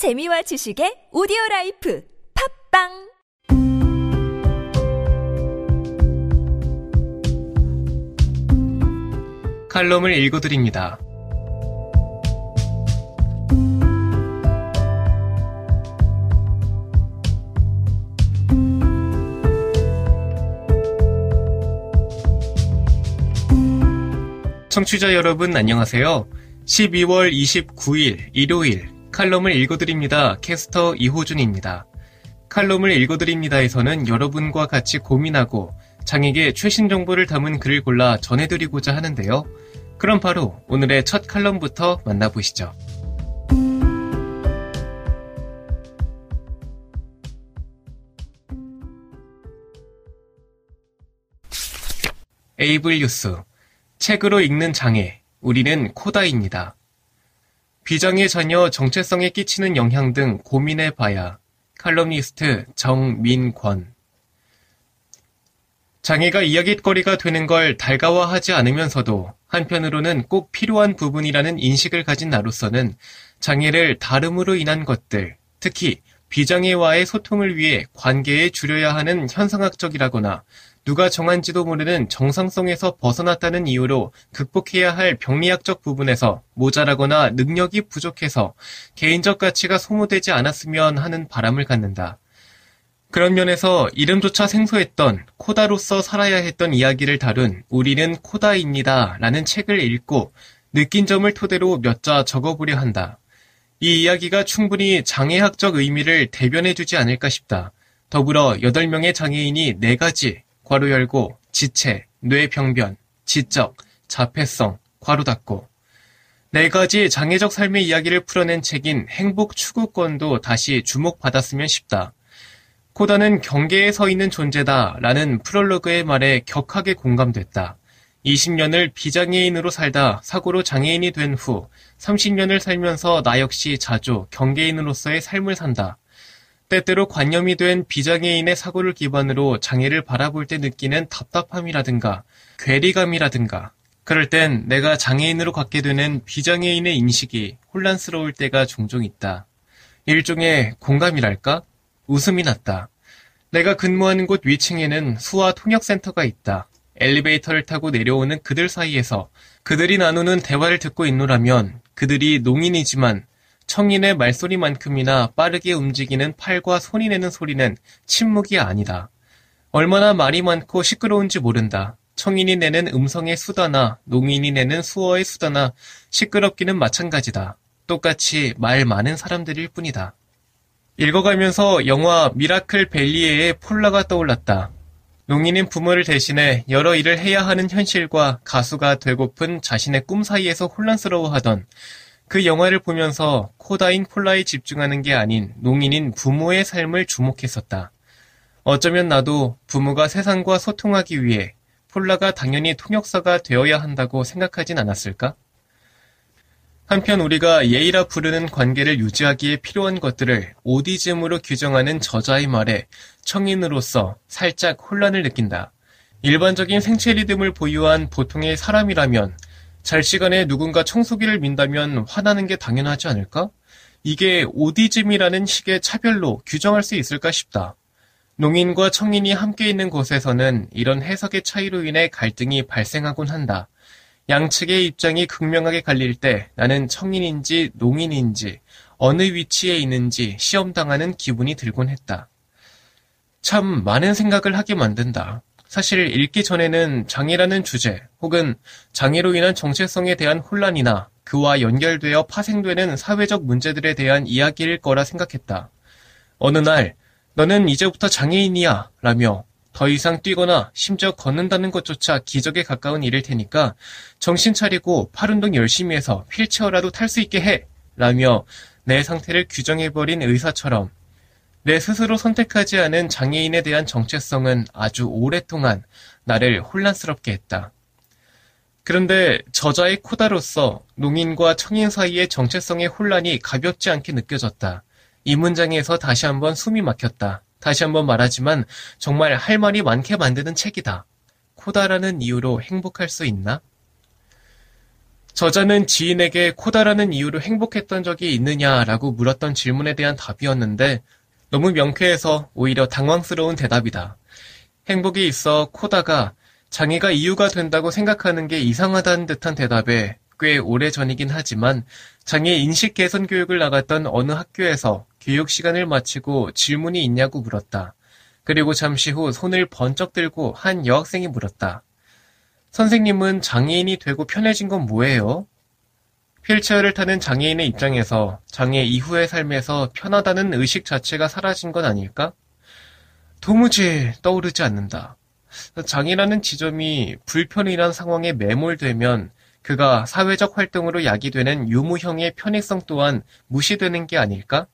재미와 지식의 오디오 라이프 팝빵 칼럼을 읽어드립니다. 청취자 여러분 안녕하세요. 12월 29일 일요일 칼럼을 읽어드립니다. 캐스터 이호준입니다. 칼럼을 읽어드립니다에서는 여러분과 같이 고민하고 장에게 최신 정보를 담은 글을 골라 전해드리고자 하는데요. 그럼 바로 오늘의 첫 칼럼부터 만나보시죠. 에이블 뉴스 책으로 읽는 장애 우리는 코다입니다. 비장의 자녀 정체성에 끼치는 영향 등 고민해 봐야 칼럼니스트 정민권. 장애가 이야깃거리가 되는 걸 달가워하지 않으면서도 한편으로는 꼭 필요한 부분이라는 인식을 가진 나로서는 장애를 다름으로 인한 것들, 특히 비장애와의 소통을 위해 관계에 줄여야 하는 현상학적이라거나 누가 정한지도 모르는 정상성에서 벗어났다는 이유로 극복해야 할 병리학적 부분에서 모자라거나 능력이 부족해서 개인적 가치가 소모되지 않았으면 하는 바람을 갖는다. 그런 면에서 이름조차 생소했던 코다로서 살아야 했던 이야기를 다룬 우리는 코다입니다 라는 책을 읽고 느낀 점을 토대로 몇 자 적어보려 한다. 이 이야기가 충분히 장애학적 의미를 대변해주지 않을까 싶다. 더불어 8명의 장애인이 4가지, 괄호 열고, 지체, 뇌병변, 지적, 자폐성, 괄호 닫고, 네 가지 장애적 삶의 이야기를 풀어낸 책인 행복 추구권도 다시 주목받았으면 싶다. 코다는 경계에 서 있는 존재다 라는 프롤로그의 말에 격하게 공감됐다. 20년을 비장애인으로 살다 사고로 장애인이 된 후 30년을 살면서 나 역시 자주 경계인으로서의 삶을 산다. 때때로 관념이 된 비장애인의 사고를 기반으로 장애를 바라볼 때 느끼는 답답함이라든가 괴리감이라든가 그럴 땐 내가 장애인으로 갖게 되는 비장애인의 인식이 혼란스러울 때가 종종 있다. 일종의 공감이랄까? 웃음이 났다. 내가 근무하는 곳 위층에는 수화 통역센터가 있다. 엘리베이터를 타고 내려오는 그들 사이에서 그들이 나누는 대화를 듣고 있노라면 그들이 농인이지만 청인의 말소리만큼이나 빠르게 움직이는 팔과 손이 내는 소리는 침묵이 아니다. 얼마나 말이 많고 시끄러운지 모른다. 청인이 내는 음성의 수다나 농인이 내는 수어의 수다나 시끄럽기는 마찬가지다. 똑같이 말 많은 사람들일 뿐이다. 읽어가면서 영화 미라클 벨리에의 폴라가 떠올랐다. 농인인 부모를 대신해 여러 일을 해야 하는 현실과 가수가 되고픈 자신의 꿈 사이에서 혼란스러워하던 그 영화를 보면서 코다인 폴라에 집중하는 게 아닌 농인인 부모의 삶을 주목했었다. 어쩌면 나도 부모가 세상과 소통하기 위해 폴라가 당연히 통역사가 되어야 한다고 생각하진 않았을까? 한편 우리가 예의라 부르는 관계를 유지하기에 필요한 것들을 오디즘으로 규정하는 저자의 말에 청인으로서 살짝 혼란을 느낀다. 일반적인 생체 리듬을 보유한 보통의 사람이라면 잘 시간에 누군가 청소기를 민다면 화나는 게 당연하지 않을까? 이게 오디즘이라는 식의 차별로 규정할 수 있을까 싶다. 농인과 청인이 함께 있는 곳에서는 이런 해석의 차이로 인해 갈등이 발생하곤 한다. 양측의 입장이 극명하게 갈릴 때 나는 청인인지 농인인지 어느 위치에 있는지 시험당하는 기분이 들곤 했다. 참 많은 생각을 하게 만든다. 사실 읽기 전에는 장애라는 주제 혹은 장애로 인한 정체성에 대한 혼란이나 그와 연결되어 파생되는 사회적 문제들에 대한 이야기일 거라 생각했다. 어느 날 너는 이제부터 장애인이야 라며 더 이상 뛰거나 심지어 걷는다는 것조차 기적에 가까운 일일 테니까 정신 차리고 팔 운동 열심히 해서 휠체어라도 탈 수 있게 해! 라며 내 상태를 규정해버린 의사처럼 내 스스로 선택하지 않은 장애인에 대한 정체성은 아주 오랫동안 나를 혼란스럽게 했다. 그런데 저자의 코다로서 농인과 청인 사이의 정체성의 혼란이 가볍지 않게 느껴졌다. 이 문장에서 다시 한번 숨이 막혔다. 다시 한번 말하지만 정말 할 말이 많게 만드는 책이다. 코다라는 이유로 행복할 수 있나? 저자는 지인에게 코다라는 이유로 행복했던 적이 있느냐라고 물었던 질문에 대한 답이었는데 너무 명쾌해서 오히려 당황스러운 대답이다. 행복이 있어 코다가 장애가 이유가 된다고 생각하는 게 이상하다는 듯한 대답에 꽤 오래 전이긴 하지만 장애 인식 개선 교육을 나갔던 어느 학교에서 교육 시간을 마치고 질문이 있냐고 물었다. 그리고 잠시 후 손을 번쩍 들고 한 여학생이 물었다. 선생님은 장애인이 되고 편해진 건 뭐예요? 휠체어를 타는 장애인의 입장에서 장애 이후의 삶에서 편하다는 의식 자체가 사라진 건 아닐까? 도무지 떠오르지 않는다. 장애라는 지점이 불편이란 상황에 매몰되면 그가 사회적 활동으로 야기되는 유무형의 편익성 또한 무시되는 게 아닐까?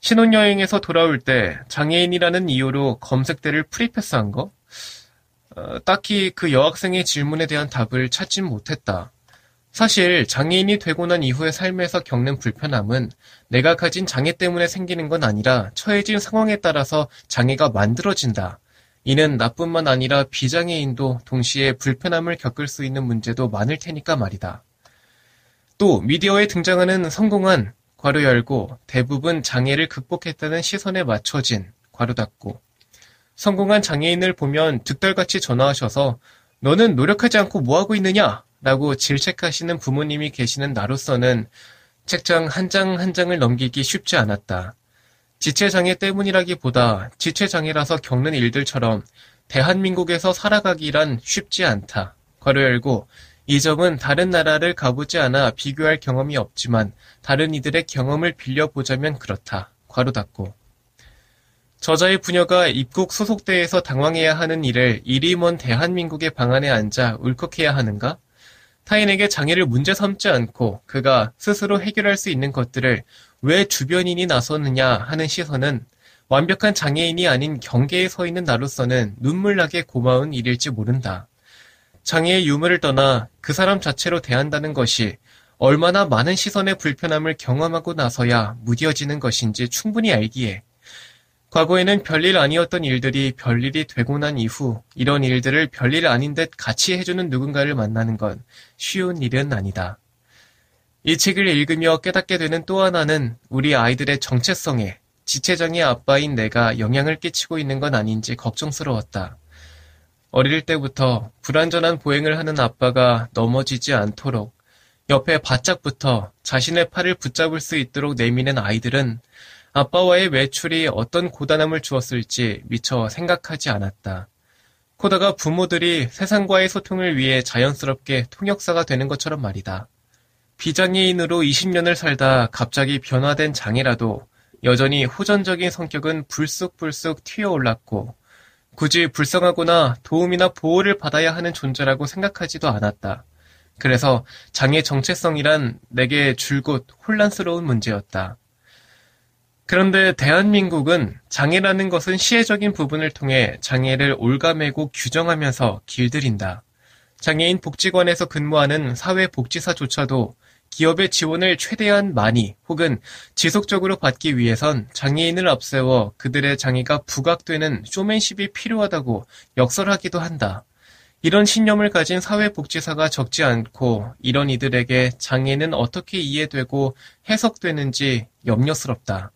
신혼여행에서 돌아올 때 장애인이라는 이유로 검색대를 프리패스한 거? 어, 딱히 그 여학생의 질문에 대한 답을 찾진 못했다. 사실 장애인이 되고 난 이후의 삶에서 겪는 불편함은 내가 가진 장애 때문에 생기는 건 아니라 처해진 상황에 따라서 장애가 만들어진다. 이는 나뿐만 아니라 비장애인도 동시에 불편함을 겪을 수 있는 문제도 많을 테니까 말이다. 또 미디어에 등장하는 성공한 괄호 열고 대부분 장애를 극복했다는 시선에 맞춰진 괄호 닫고 성공한 장애인을 보면 득달같이 전화하셔서 너는 노력하지 않고 뭐하고 있느냐? 라고 질책하시는 부모님이 계시는 나로서는 책장 한 장 한 장을 넘기기 쉽지 않았다. 지체장애 때문이라기보다 지체장애라서 겪는 일들처럼 대한민국에서 살아가기란 쉽지 않다. 괄호 열고 이 점은 다른 나라를 가보지 않아 비교할 경험이 없지만 다른 이들의 경험을 빌려보자면 그렇다. 괄호 닫고 저자의 부녀가 입국 소속대에서 당황해야 하는 일을 이리 먼 대한민국의 방 안에 앉아 울컥해야 하는가? 타인에게 장애를 문제 삼지 않고 그가 스스로 해결할 수 있는 것들을 왜 주변인이 나서느냐 하는 시선은 완벽한 장애인이 아닌 경계에 서 있는 나로서는 눈물나게 고마운 일일지 모른다. 장애의 유무를 떠나 그 사람 자체로 대한다는 것이 얼마나 많은 시선의 불편함을 경험하고 나서야 무뎌지는 것인지 충분히 알기에 과거에는 별일 아니었던 일들이 별일이 되고 난 이후 이런 일들을 별일 아닌 듯 같이 해주는 누군가를 만나는 건 쉬운 일은 아니다. 이 책을 읽으며 깨닫게 되는 또 하나는 우리 아이들의 정체성에 지체장애 아빠인 내가 영향을 끼치고 있는 건 아닌지 걱정스러웠다. 어릴 때부터 불완전한 보행을 하는 아빠가 넘어지지 않도록 옆에 바짝 붙어 자신의 팔을 붙잡을 수 있도록 내미는 아이들은 아빠와의 외출이 어떤 고단함을 주었을지 미처 생각하지 않았다. 코다가 부모들이 세상과의 소통을 위해 자연스럽게 통역사가 되는 것처럼 말이다. 비장애인으로 20년을 살다 갑자기 변화된 장애라도 여전히 호전적인 성격은 불쑥불쑥 튀어올랐고 굳이 불쌍하거나 도움이나 보호를 받아야 하는 존재라고 생각하지도 않았다. 그래서 장애 정체성이란 내게 줄곧 혼란스러운 문제였다. 그런데 대한민국은 장애라는 것은 시혜적인 부분을 통해 장애를 올가매고 규정하면서 길들인다. 장애인 복지관에서 근무하는 사회복지사조차도 기업의 지원을 최대한 많이 혹은 지속적으로 받기 위해선 장애인을 앞세워 그들의 장애가 부각되는 쇼맨십이 필요하다고 역설하기도 한다. 이런 신념을 가진 사회복지사가 적지 않고 이런 이들에게 장애는 어떻게 이해되고 해석되는지 염려스럽다.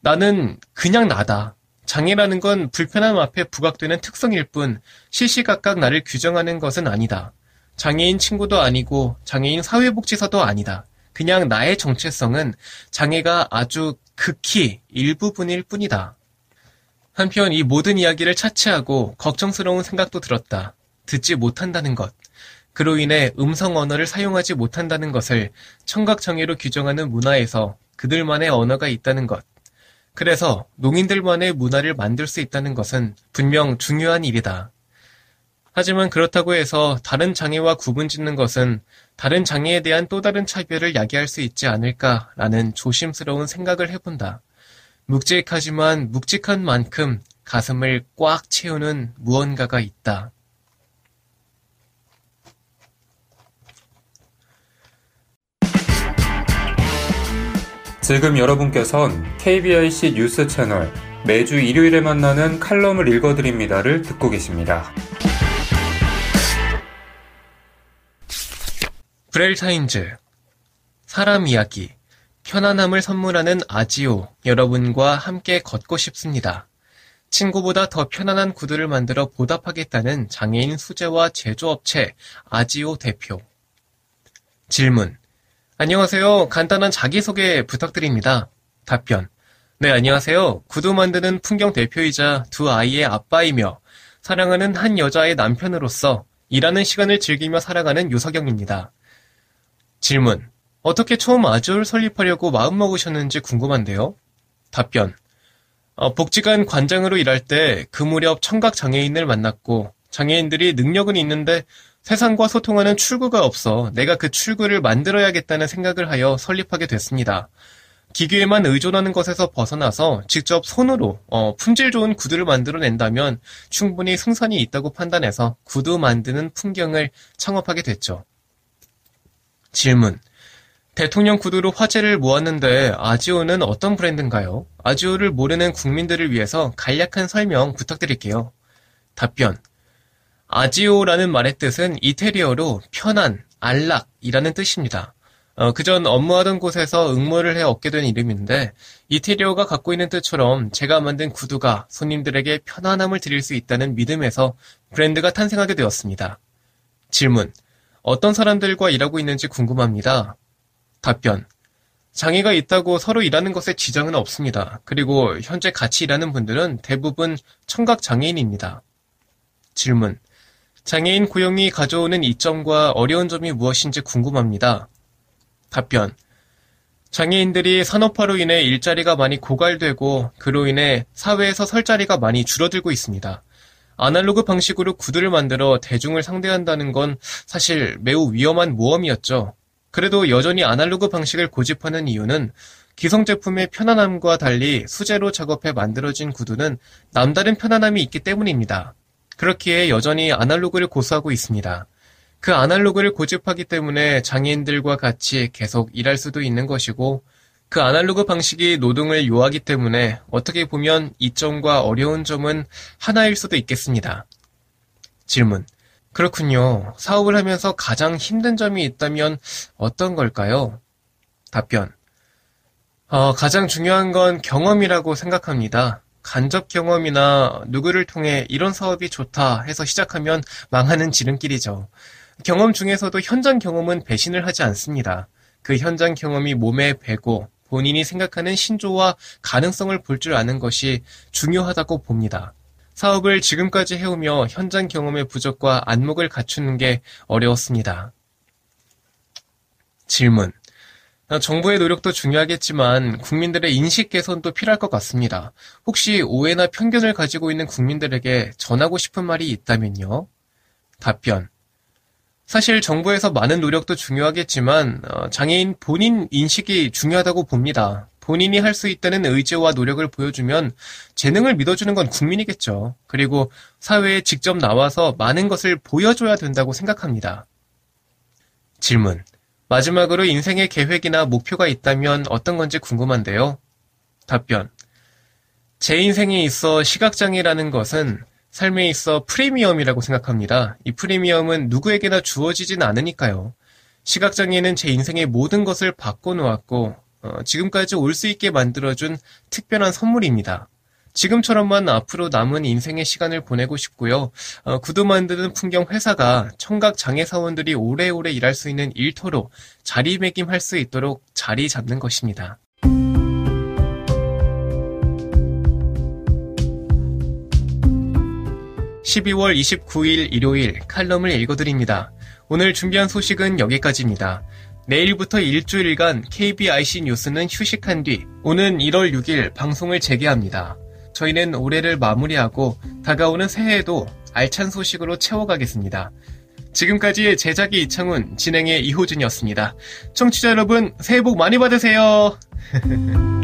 나는 그냥 나다. 장애라는 건 불편함 앞에 부각되는 특성일 뿐 시시각각 나를 규정하는 것은 아니다. 장애인 친구도 아니고 장애인 사회복지사도 아니다. 그냥 나의 정체성은 장애가 아주 극히 일부분일 뿐이다. 한편 이 모든 이야기를 차치하고 걱정스러운 생각도 들었다. 듣지 못한다는 것. 그로 인해 음성 언어를 사용하지 못한다는 것을 청각장애로 규정하는 문화에서 그들만의 언어가 있다는 것. 그래서 농인들만의 문화를 만들 수 있다는 것은 분명 중요한 일이다. 하지만 그렇다고 해서 다른 장애와 구분 짓는 것은 다른 장애에 대한 또 다른 차별을 야기할 수 있지 않을까라는 조심스러운 생각을 해본다. 묵직하지만 묵직한 만큼 가슴을 꽉 채우는 무언가가 있다. 지금 여러분께선 KBIC 뉴스 채널 매주 일요일에 만나는 칼럼을 읽어드립니다를 듣고 계십니다. 브렐타인즈 사람 이야기 편안함을 선물하는 아지오 여러분과 함께 걷고 싶습니다. 친구보다 더 편안한 구두를 만들어 보답하겠다는 장애인 수제화 제조업체 아지오 대표. 질문. 안녕하세요. 간단한 자기소개 부탁드립니다. 답변. 네, 안녕하세요. 구두 만드는 풍경 대표이자 두 아이의 아빠이며 사랑하는 한 여자의 남편으로서 일하는 시간을 즐기며 살아가는 유석영입니다. 질문. 어떻게 처음 아주를 설립하려고 마음먹으셨는지 궁금한데요. 답변. 어, 복지관 관장으로 일할 때 그 무렵 청각 장애인을 만났고 장애인들이 능력은 있는데 세상과 소통하는 출구가 없어 내가 그 출구를 만들어야겠다는 생각을 하여 설립하게 됐습니다. 기계에만 의존하는 것에서 벗어나서 직접 손으로 어, 품질 좋은 구두를 만들어낸다면 충분히 승산이 있다고 판단해서 구두 만드는 풍경을 창업하게 됐죠. 질문. 대통령 구두로 화제를 모았는데 아지오는 어떤 브랜드인가요? 아지오를 모르는 국민들을 위해서 간략한 설명 부탁드릴게요. 답변. 아지오라는 말의 뜻은 이태리어로 편안, 안락이라는 뜻입니다. 어, 그전 업무하던 곳에서 응모를 해 얻게 된 이름인데 이태리어가 갖고 있는 뜻처럼 제가 만든 구두가 손님들에게 편안함을 드릴 수 있다는 믿음에서 브랜드가 탄생하게 되었습니다. 질문. 어떤 사람들과 일하고 있는지 궁금합니다. 답변. 장애가 있다고 서로 일하는 것에 지장은 없습니다. 그리고 현재 같이 일하는 분들은 대부분 청각 장애인입니다. 질문. 장애인 고용이 가져오는 이점과 어려운 점이 무엇인지 궁금합니다. 답변. 장애인들이 산업화로 인해 일자리가 많이 고갈되고 그로 인해 사회에서 설 자리가 많이 줄어들고 있습니다. 아날로그 방식으로 구두를 만들어 대중을 상대한다는 건 사실 매우 위험한 모험이었죠. 그래도 여전히 아날로그 방식을 고집하는 이유는 기성 제품의 편안함과 달리 수제로 작업해 만들어진 구두는 남다른 편안함이 있기 때문입니다. 그렇기에 여전히 아날로그를 고수하고 있습니다. 그 아날로그를 고집하기 때문에 장애인들과 같이 계속 일할 수도 있는 것이고 그 아날로그 방식이 노동을 요하기 때문에 어떻게 보면 이점과 어려운 점은 하나일 수도 있겠습니다. 질문. 그렇군요. 사업을 하면서 가장 힘든 점이 있다면 어떤 걸까요? 답변. 어, 가장 중요한 건 경험이라고 생각합니다. 간접 경험이나 누구를 통해 이런 사업이 좋다 해서 시작하면 망하는 지름길이죠. 경험 중에서도 현장 경험은 배신을 하지 않습니다. 그 현장 경험이 몸에 배고 본인이 생각하는 신조와 가능성을 볼 줄 아는 것이 중요하다고 봅니다. 사업을 지금까지 해오며 현장 경험의 부족과 안목을 갖추는 게 어려웠습니다. 질문. 정부의 노력도 중요하겠지만 국민들의 인식 개선도 필요할 것 같습니다. 혹시 오해나 편견을 가지고 있는 국민들에게 전하고 싶은 말이 있다면요? 답변. 사실 정부에서 많은 노력도 중요하겠지만 어, 장애인 본인 인식이 중요하다고 봅니다. 본인이 할 수 있다는 의지와 노력을 보여주면 재능을 믿어주는 건 국민이겠죠. 그리고 사회에 직접 나와서 많은 것을 보여줘야 된다고 생각합니다. 질문. 마지막으로 인생의 계획이나 목표가 있다면 어떤 건지 궁금한데요. 답변. 제 인생에 있어 시각장애라는 것은 삶에 있어 프리미엄이라고 생각합니다. 이 프리미엄은 누구에게나 주어지진 않으니까요. 시각장애는 제 인생의 모든 것을 바꿔놓았고 어, 지금까지 올 수 있게 만들어준 특별한 선물입니다. 지금처럼만 앞으로 남은 인생의 시간을 보내고 싶고요. 어, 구두 만드는 풍경 회사가 청각 장애 사원들이 오래오래 일할 수 있는 일터로 자리매김할 수 있도록 자리 잡는 것입니다. 12월 29일 일요일 칼럼을 읽어드립니다. 오늘 준비한 소식은 여기까지입니다. 내일부터 일주일간 KBIC 뉴스는 휴식한 뒤 오는 1월 6일 방송을 재개합니다. 저희는 올해를 마무리하고 다가오는 새해에도 알찬 소식으로 채워가겠습니다. 지금까지 제작이 이창훈, 진행의 이호준이었습니다. 청취자 여러분, 새해 복 많이 받으세요!